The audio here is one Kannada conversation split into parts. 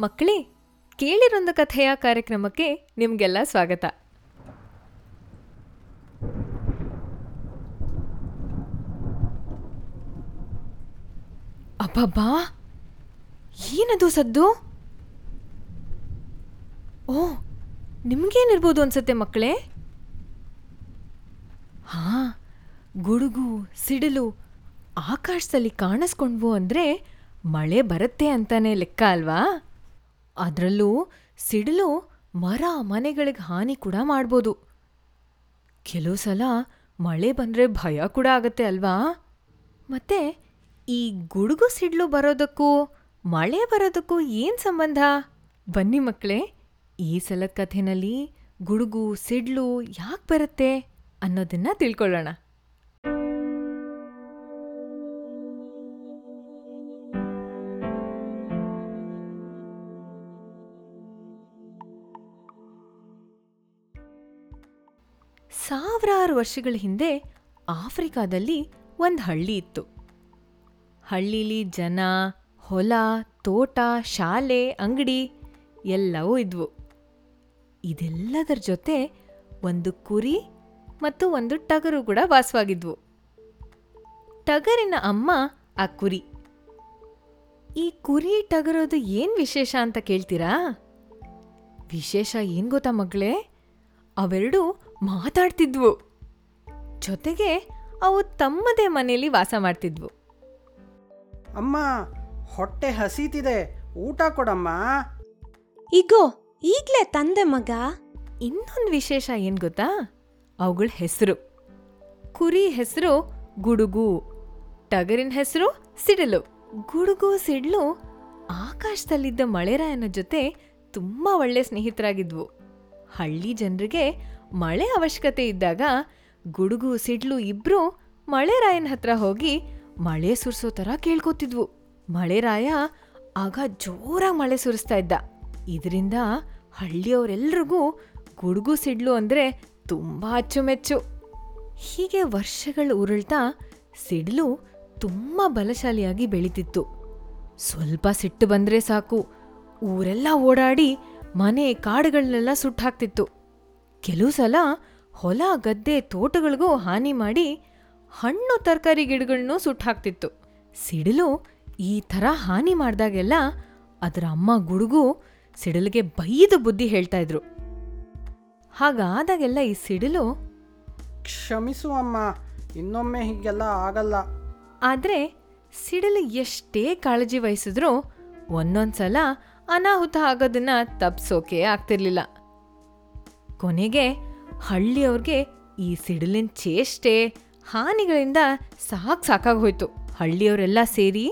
ಮಕ್ಕಳೇ, ಕೇಳಿರೊಂದು ಕಥೆಯ ಕಾರ್ಯಕ್ರಮಕ್ಕೆ ನಿಮಗೆಲ್ಲ ಸ್ವಾಗತ. ಅಬ್ಬಬ್ಬಾ! ಏನದು ಸದ್ದು? ಓ, ನಿಮ್ಗೇನಿರ್ಬೋದು ಅನ್ಸುತ್ತೆ ಮಕ್ಕಳೇ? ಹಾ, ಗುಡುಗು, ಸಿಡಿಲು ಆಕಾಶದಲ್ಲಿ ಕಾಣಿಸ್ಕೊಂಡ್ವು ಅಂದ್ರೆ ಮಳೆ ಬರುತ್ತೆ ಅಂತಾನೆ ಲೆಕ್ಕ ಅಲ್ವಾ? ಅದರಲ್ಲೂ ಸಿಡಿಲು ಮರ ಮನೆಗಳಿಗೆ ಹಾನಿ ಕೂಡ ಮಾಡ್ಬೋದು. ಕೆಲವು ಸಲ ಮಳೆ ಬಂದ್ರೆ ಭಯ ಕೂಡ ಆಗತ್ತೆ ಅಲ್ವಾ? ಮತ್ತೆ ಈ ಗುಡುಗು ಸಿಡ್ಲು ಬರೋದಕ್ಕೂ ಮಳೆ ಬರೋದಕ್ಕೂ ಏನು ಸಂಬಂಧ? ಬನ್ನಿ ಮಕ್ಕಳೇ, ಈ ಸಲದ ಕಥೆನಲ್ಲಿ ಗುಡುಗು, ಸಿಡ್ಲು ಯಾಕೆ ಬರುತ್ತೆ ಅನ್ನೋದನ್ನ ತಿಳ್ಕೊಳ್ಳೋಣ. ಸಾವಿರಾರು ವರ್ಷಗಳ ಹಿಂದೆ ಆಫ್ರಿಕಾದಲ್ಲಿ ಒಂದು ಹಳ್ಳಿ ಇತ್ತು. ಹಳ್ಳಿಲಿ ಜನ, ಹೊಲ, ತೋಟ, ಶಾಲೆ, ಅಂಗಡಿ ಎಲ್ಲವೂ ಇದ್ವು. ಇದೆಲ್ಲದರ ಜೊತೆ ಒಂದು ಕುರಿ ಮತ್ತು ಒಂದು ಟಗರು ಕೂಡ ವಾಸವಾಗಿದ್ವು. ಟಗರಿನ ಅಮ್ಮ ಆ ಕುರಿ. ಈ ಕುರಿ ಟಗರೋದು ಏನು ವಿಶೇಷ ಅಂತ ಕೇಳ್ತೀರಾ? ವಿಶೇಷ ಏನ್ ಗೊತ್ತಾ ಮಗಳೇ? ಅವೆರಡು ಮಾತಾಡ್ತಿದ್ವು. ಜೊತೆಗೆ ಅವು ತಮ್ಮದೇ ಮನೆಯಲ್ಲಿ ವಾಸ ಮಾಡ್ತಿದ್ವು. ಅಮ್ಮ ಹೊಟ್ಟೆ ಹಸೀತಿದೆ. ಊಟ ಕೊಡಮ್ಮ. ಇಗೋ ಈಗ್ಲೇ ತಂದೆ ಮಗ. ಇನ್ನೊಂದು ವಿಶೇಷ ಏನ್ ಗೊತ್ತಾ? ಅವುಗಳ ಹೆಸರು. ಕುರಿ ಹೆಸರು ಗುಡುಗು ಟಗರಿನ ಹೆಸರು ಸಿಡಲು. ಗುಡುಗು ಸಿಡ್ಲು ಆಕಾಶದಲ್ಲಿದ್ದ ಮಳೆರಾಯನ ಜೊತೆ ತುಂಬಾ ಒಳ್ಳೆ ಸ್ನೇಹಿತರಾಗಿದ್ವು. ಹಳ್ಳಿ ಜನರಿಗೆ ಮಳೆ ಅವಶ್ಯಕತೆ ಇದ್ದಾಗ ಗುಡುಗು, ಸಿಡ್ಲು ಇಬ್ರು ಮಳೆರಾಯನ ಹತ್ರ ಹೋಗಿ ಮಳೆ ಸುರಿಸೋ ತರ ಕೇಳ್ಕೊತಿದ್ವು. ಮಳೆರಾಯ ಆಗ ಜೋರಾಗಿ ಮಳೆ ಸುರಿಸ್ತಾ ಇದ್ದ. ಇದರಿಂದ ಹಳ್ಳಿಯವರೆಲ್ರಿಗೂ ಗುಡುಗು, ಸಿಡ್ಲು ಅಂದ್ರೆ ತುಂಬಾ ಅಚ್ಚುಮೆಚ್ಚು. ಹೀಗೆ ವರ್ಷಗಳು ಉರುಳ್ತಾ ಸಿಡ್ಲು ತುಂಬಾ ಬಲಶಾಲಿಯಾಗಿ ಬೆಳೀತಿತ್ತು. ಸ್ವಲ್ಪ ಸಿಟ್ಟು ಬಂದ್ರೆ ಸಾಕು. ಊರೆಲ್ಲ ಓಡಾಡಿ ಮನೆ ಕಾಡುಗಳನ್ನೆಲ್ಲ ಸುಟ್ಟಾಕ್ತಿತ್ತು. ಕೆಲವು ಸಲ ಹೊಲ ಗದ್ದೆ ತೋಟಗಳಿಗೂ ಹಾನಿ ಮಾಡಿ ಹಣ್ಣು ತರಕಾರಿ ಗಿಡಗಳನ್ನೂ ಸುಟ್ಟಾಕ್ತಿತ್ತು ಸಿಡಿಲು ಈ ಥರ ಹಾನಿ ಮಾಡಿದಾಗೆಲ್ಲ ಅದರ ಅಮ್ಮ ಗುಡುಗು ಸಿಡಿಲಿಗೆ ಬೈದು ಬುದ್ಧಿ ಹೇಳ್ತಾ ಇದ್ರು. ಹಾಗಾದಾಗೆಲ್ಲ ಈ ಸಿಡಿಲು ಕ್ಷಮಿಸು ಅಮ್ಮ ಇನ್ನೊಮ್ಮೆ ಹೀಗೆಲ್ಲ ಆಗಲ್ಲ. ಆದ್ರೆ ಸಿಡಿಲು ಎಷ್ಟೇ ಕಾಳಜಿ ವಹಿಸಿದ್ರೂ ಒಂದೊಂದ್ಸಲ ಅನಾಹುತ ಆಗೋದನ್ನ ತಪ್ಪಿಸೋಕೆ ಆಗ್ತಿರ್ಲಿಲ್ಲ. ಕೊನೆಗೆ ಹಳ್ಳಿಯವ್ರಿಗೆ ಈ ಸಿಡಿಲಿನ ಚೇಷ್ಟೆ ಹಾನಿಗಳಿಂದ ಸಾಕ್ ಹೋಯ್ತು ಹಳ್ಳಿಯವರೆಲ್ಲ ಸೇರಿ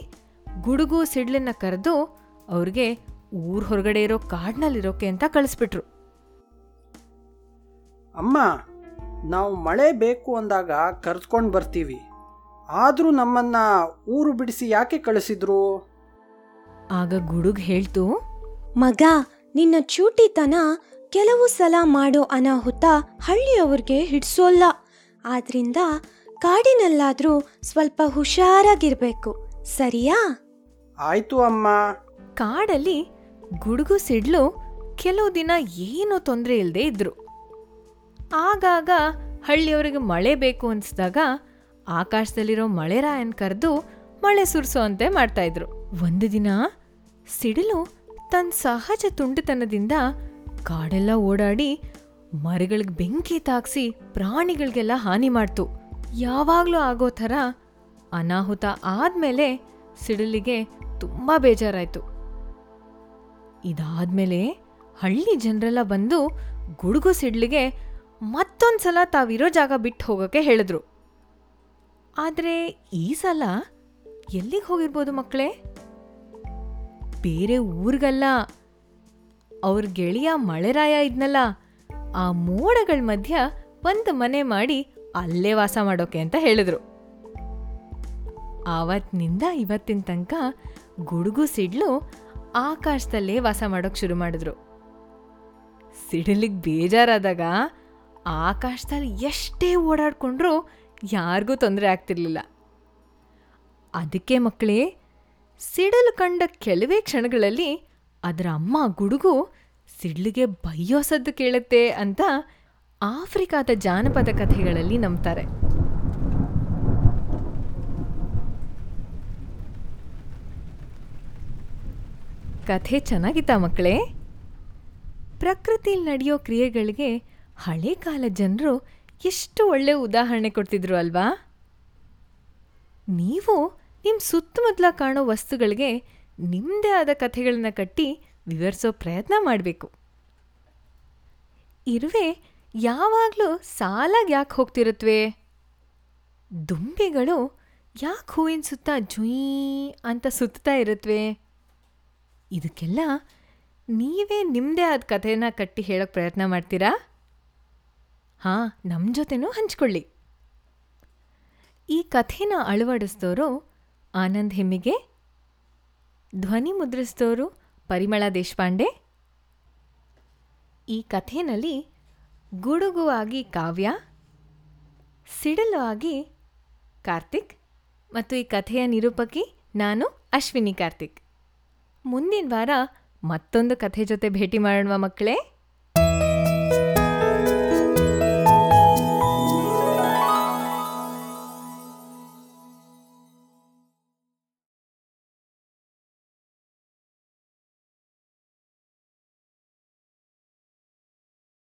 ಗುಡುಗು ಸಿಡ್ಲನ್ನ ಕರೆದು ಅವ್ರಿಗೆ ಊರ್ ಹೊರಗಡೆ ಇರೋ ಕಾಡ್ನಲ್ಲಿರೋಕೆ ಅಂತ ಕಳಿಸ್ಬಿಟ್ರು. ಅಮ್ಮ ನಾವು ಮಳೆ ಬೇಕು ಅಂದಾಗ ಕರೆದ್ಕೊಂಡು ಬರ್ತೀವಿ. ಆದರೂ ನಮ್ಮನ್ನ ಊರು ಬಿಡಿಸಿ ಯಾಕೆ ಕಳಿಸಿದ್ರು? ಆಗ ಗುಡುಗ್ ಹೇಳ್ತು ಮಗ ನಿನ್ನ ಚೂಟಿತನ ಕೆಲವು ಸಲ ಮಾಡೋ ಅನಾಹುತ ಹಳ್ಳಿಯವ್ರಿಗೆ ಹಿಡ್ಸೋಲ್ಲ. ಆದ್ರಿಂದ ಕಾಡಿನಲ್ಲಾದ್ರೂ ಸ್ವಲ್ಪ ಹುಷಾರಾಗಿರ್ಬೇಕು. ಸರಿಯಾ? ಆಯ್ತು ಅಮ್ಮ. ಕಾಡಲ್ಲಿ ಗುಡುಗು ಸಿಡ್ಲು ಕೆಲವು ದಿನ ಏನೂ ತೊಂದರೆ ಇಲ್ಲದೆ ಇದ್ರು. ಆಗಾಗ ಹಳ್ಳಿಯವರಿಗೆ ಮಳೆ ಬೇಕು ಅನ್ಸ್ದಾಗ ಆಕಾಶದಲ್ಲಿರೋ ಮಳೆರಾಯನ್ ಕರೆದು ಮಳೆ ಸುರಿಸೋಂತೆ ಮಾಡ್ತಾ ಇದ್ರು. ಒಂದು ದಿನ ಸಿಡಿಲು ತನ್ನ ಸಹಜ ತುಂಡುತನದಿಂದ ಕಾಡೆಲ್ಲ ಓಡಾಡಿ ಮರಗಳಿಗೆ ಬೆಂಕಿ ತಾಕ್ಸಿ ಪ್ರಾಣಿಗಳಿಗೆಲ್ಲ ಹಾನಿ ಮಾಡ್ತು. ಯಾವಾಗಲೂ ಆಗೋ ಥರ ಅನಾಹುತ ಆದಮೇಲೆ ಸಿಡಿಲಿಗೆ ತುಂಬಾ ಬೇಜಾರಾಯಿತು. ಇದಾದಮೇಲೆ ಹಳ್ಳಿ ಜನರೆಲ್ಲ ಬಂದು ಗುಡುಗು ಸಿಡ್ಲಿಗೆ ಮತ್ತೊಂದ್ಸಲ ತಾವಿರೋ ಜಾಗ ಬಿಟ್ಟು ಹೋಗೋಕ್ಕೆ ಹೇಳಿದ್ರು. ಆದ್ರೆ ಈ ಸಲ ಎಲ್ಲಿಗೆ ಹೋಗಿರ್ಬೋದು ಮಕ್ಕಳೇ ಬೇರೆ ಊರ್ಗಲ್ಲ. ಅವ್ರ ಗೆಳೆಯ ಮಳೆರಾಯ ಇದ್ನಲ್ಲ, ಆ ಮೋಡಗಳ ಮಧ್ಯ ಒಂದು ಮನೆ ಮಾಡಿ ಅಲ್ಲೇ ವಾಸ ಮಾಡೋಕೆ ಅಂತ ಹೇಳಿದ್ರು. ಆವತ್ತಿನಿಂದ ಇವತ್ತಿನ ತನಕ ಗುಡುಗು ಸಿಡ್ಲು ಆಕಾಶದಲ್ಲೇ ವಾಸ ಮಾಡೋಕೆ ಶುರು ಮಾಡಿದ್ರು. ಸಿಡಿಲಿಗೆ ಬೇಜಾರಾದಾಗ ಆಕಾಶದಲ್ಲಿ ಎಷ್ಟೇ ಓಡಾಡಿಕೊಂಡ್ರೂ ಯಾರಿಗೂ ತೊಂದರೆ ಆಗ್ತಿರ್ಲಿಲ್ಲ. ಅದಕ್ಕೆ ಮಕ್ಕಳೇ, ಸಿಡಲು ಕಂಡ ಕೆಲವೇ ಕ್ಷಣಗಳಲ್ಲಿ ಅದರ ಅಮ್ಮ ಗುಡುಗು ಸಿಡ್ಲಿಗೆ ಬೈಯೋ ಸದ್ದು ಕೇಳುತ್ತೆ ಅಂತ ಆಫ್ರಿಕಾದ ಜಾನಪದ ಕಥೆಗಳಲ್ಲಿ ನಂಬ್ತಾರೆ. ಕಥೆ ಚೆನ್ನಾಗಿತ್ತಾ ಮಕ್ಕಳೇ? ಪ್ರಕೃತಿಯಲ್ಲಿ ನಡೆಯೋ ಕ್ರಿಯೆಗಳಿಗೆ ಹಳೆ ಕಾಲ ಜನರು ಎಷ್ಟು ಒಳ್ಳೆ ಉದಾಹರಣೆ ಕೊಡ್ತಿದ್ರು ಅಲ್ವಾ? ನೀವು ನಿಮ್ಮ ಸುತ್ತಮುತ್ತಲ ಕಾಣೋ ವಸ್ತುಗಳಿಗೆ ನಿಮ್ಮದೇ ಆದ ಕಥೆಗಳನ್ನ ಕಟ್ಟಿ ವಿವರಿಸೋ ಪ್ರಯತ್ನ ಮಾಡಬೇಕು. ಇರುವೆ ಯಾವಾಗಲೂ ಸಾಲಾಗಿ ಯಾಕೆ ಹೋಗ್ತಿರುತ್ತವೆ ದುಂಬಿಗಳು ಯಾಕೆ ಹೂವಿನ ಸುತ್ತ ಜುಯ್ ಅಂತ ಸುತ್ತಾ ಇರುತ್ತವೆ ಇದಕ್ಕೆಲ್ಲ ನೀವೇ ನಿಮ್ಮದೇ ಆದ ಕಥೆನ ಕಟ್ಟಿ ಹೇಳೋಕ್ಕೆ ಪ್ರಯತ್ನ ಮಾಡ್ತೀರಾ? ಹಾಂ ನಮ್ಮ ಜೊತೆನೂ ಹಂಚ್ಕೊಳ್ಳಿ. ಈ ಕಥೆನ ಅಳವಡಿಸಿದವರು ಆನಂದ್ ಹೆಮ್ಮಿಗೆ ಧ್ವನಿ ಮುದ್ರಿಸಿದವರು ಪರಿಮಳ ದೇಶಪಾಂಡೆ. ಈ ಕಥೆನಲ್ಲಿ ಗುಡುಗು ಆಗಿ ಕಾವ್ಯ ಸಿಡಲು ಆಗಿ ಕಾರ್ತಿಕ್ ಮತ್ತು ಈ ಕಥೆಯ ನಿರೂಪಕಿ ನಾನು ಅಶ್ವಿನಿ ಕಾರ್ತಿಕ್. ಮುಂದಿನ ವಾರ ಮತ್ತೊಂದು ಕಥೆ ಜೊತೆ ಭೇಟಿ ಮಾಡೋಣ ಮಕ್ಕಳೇ.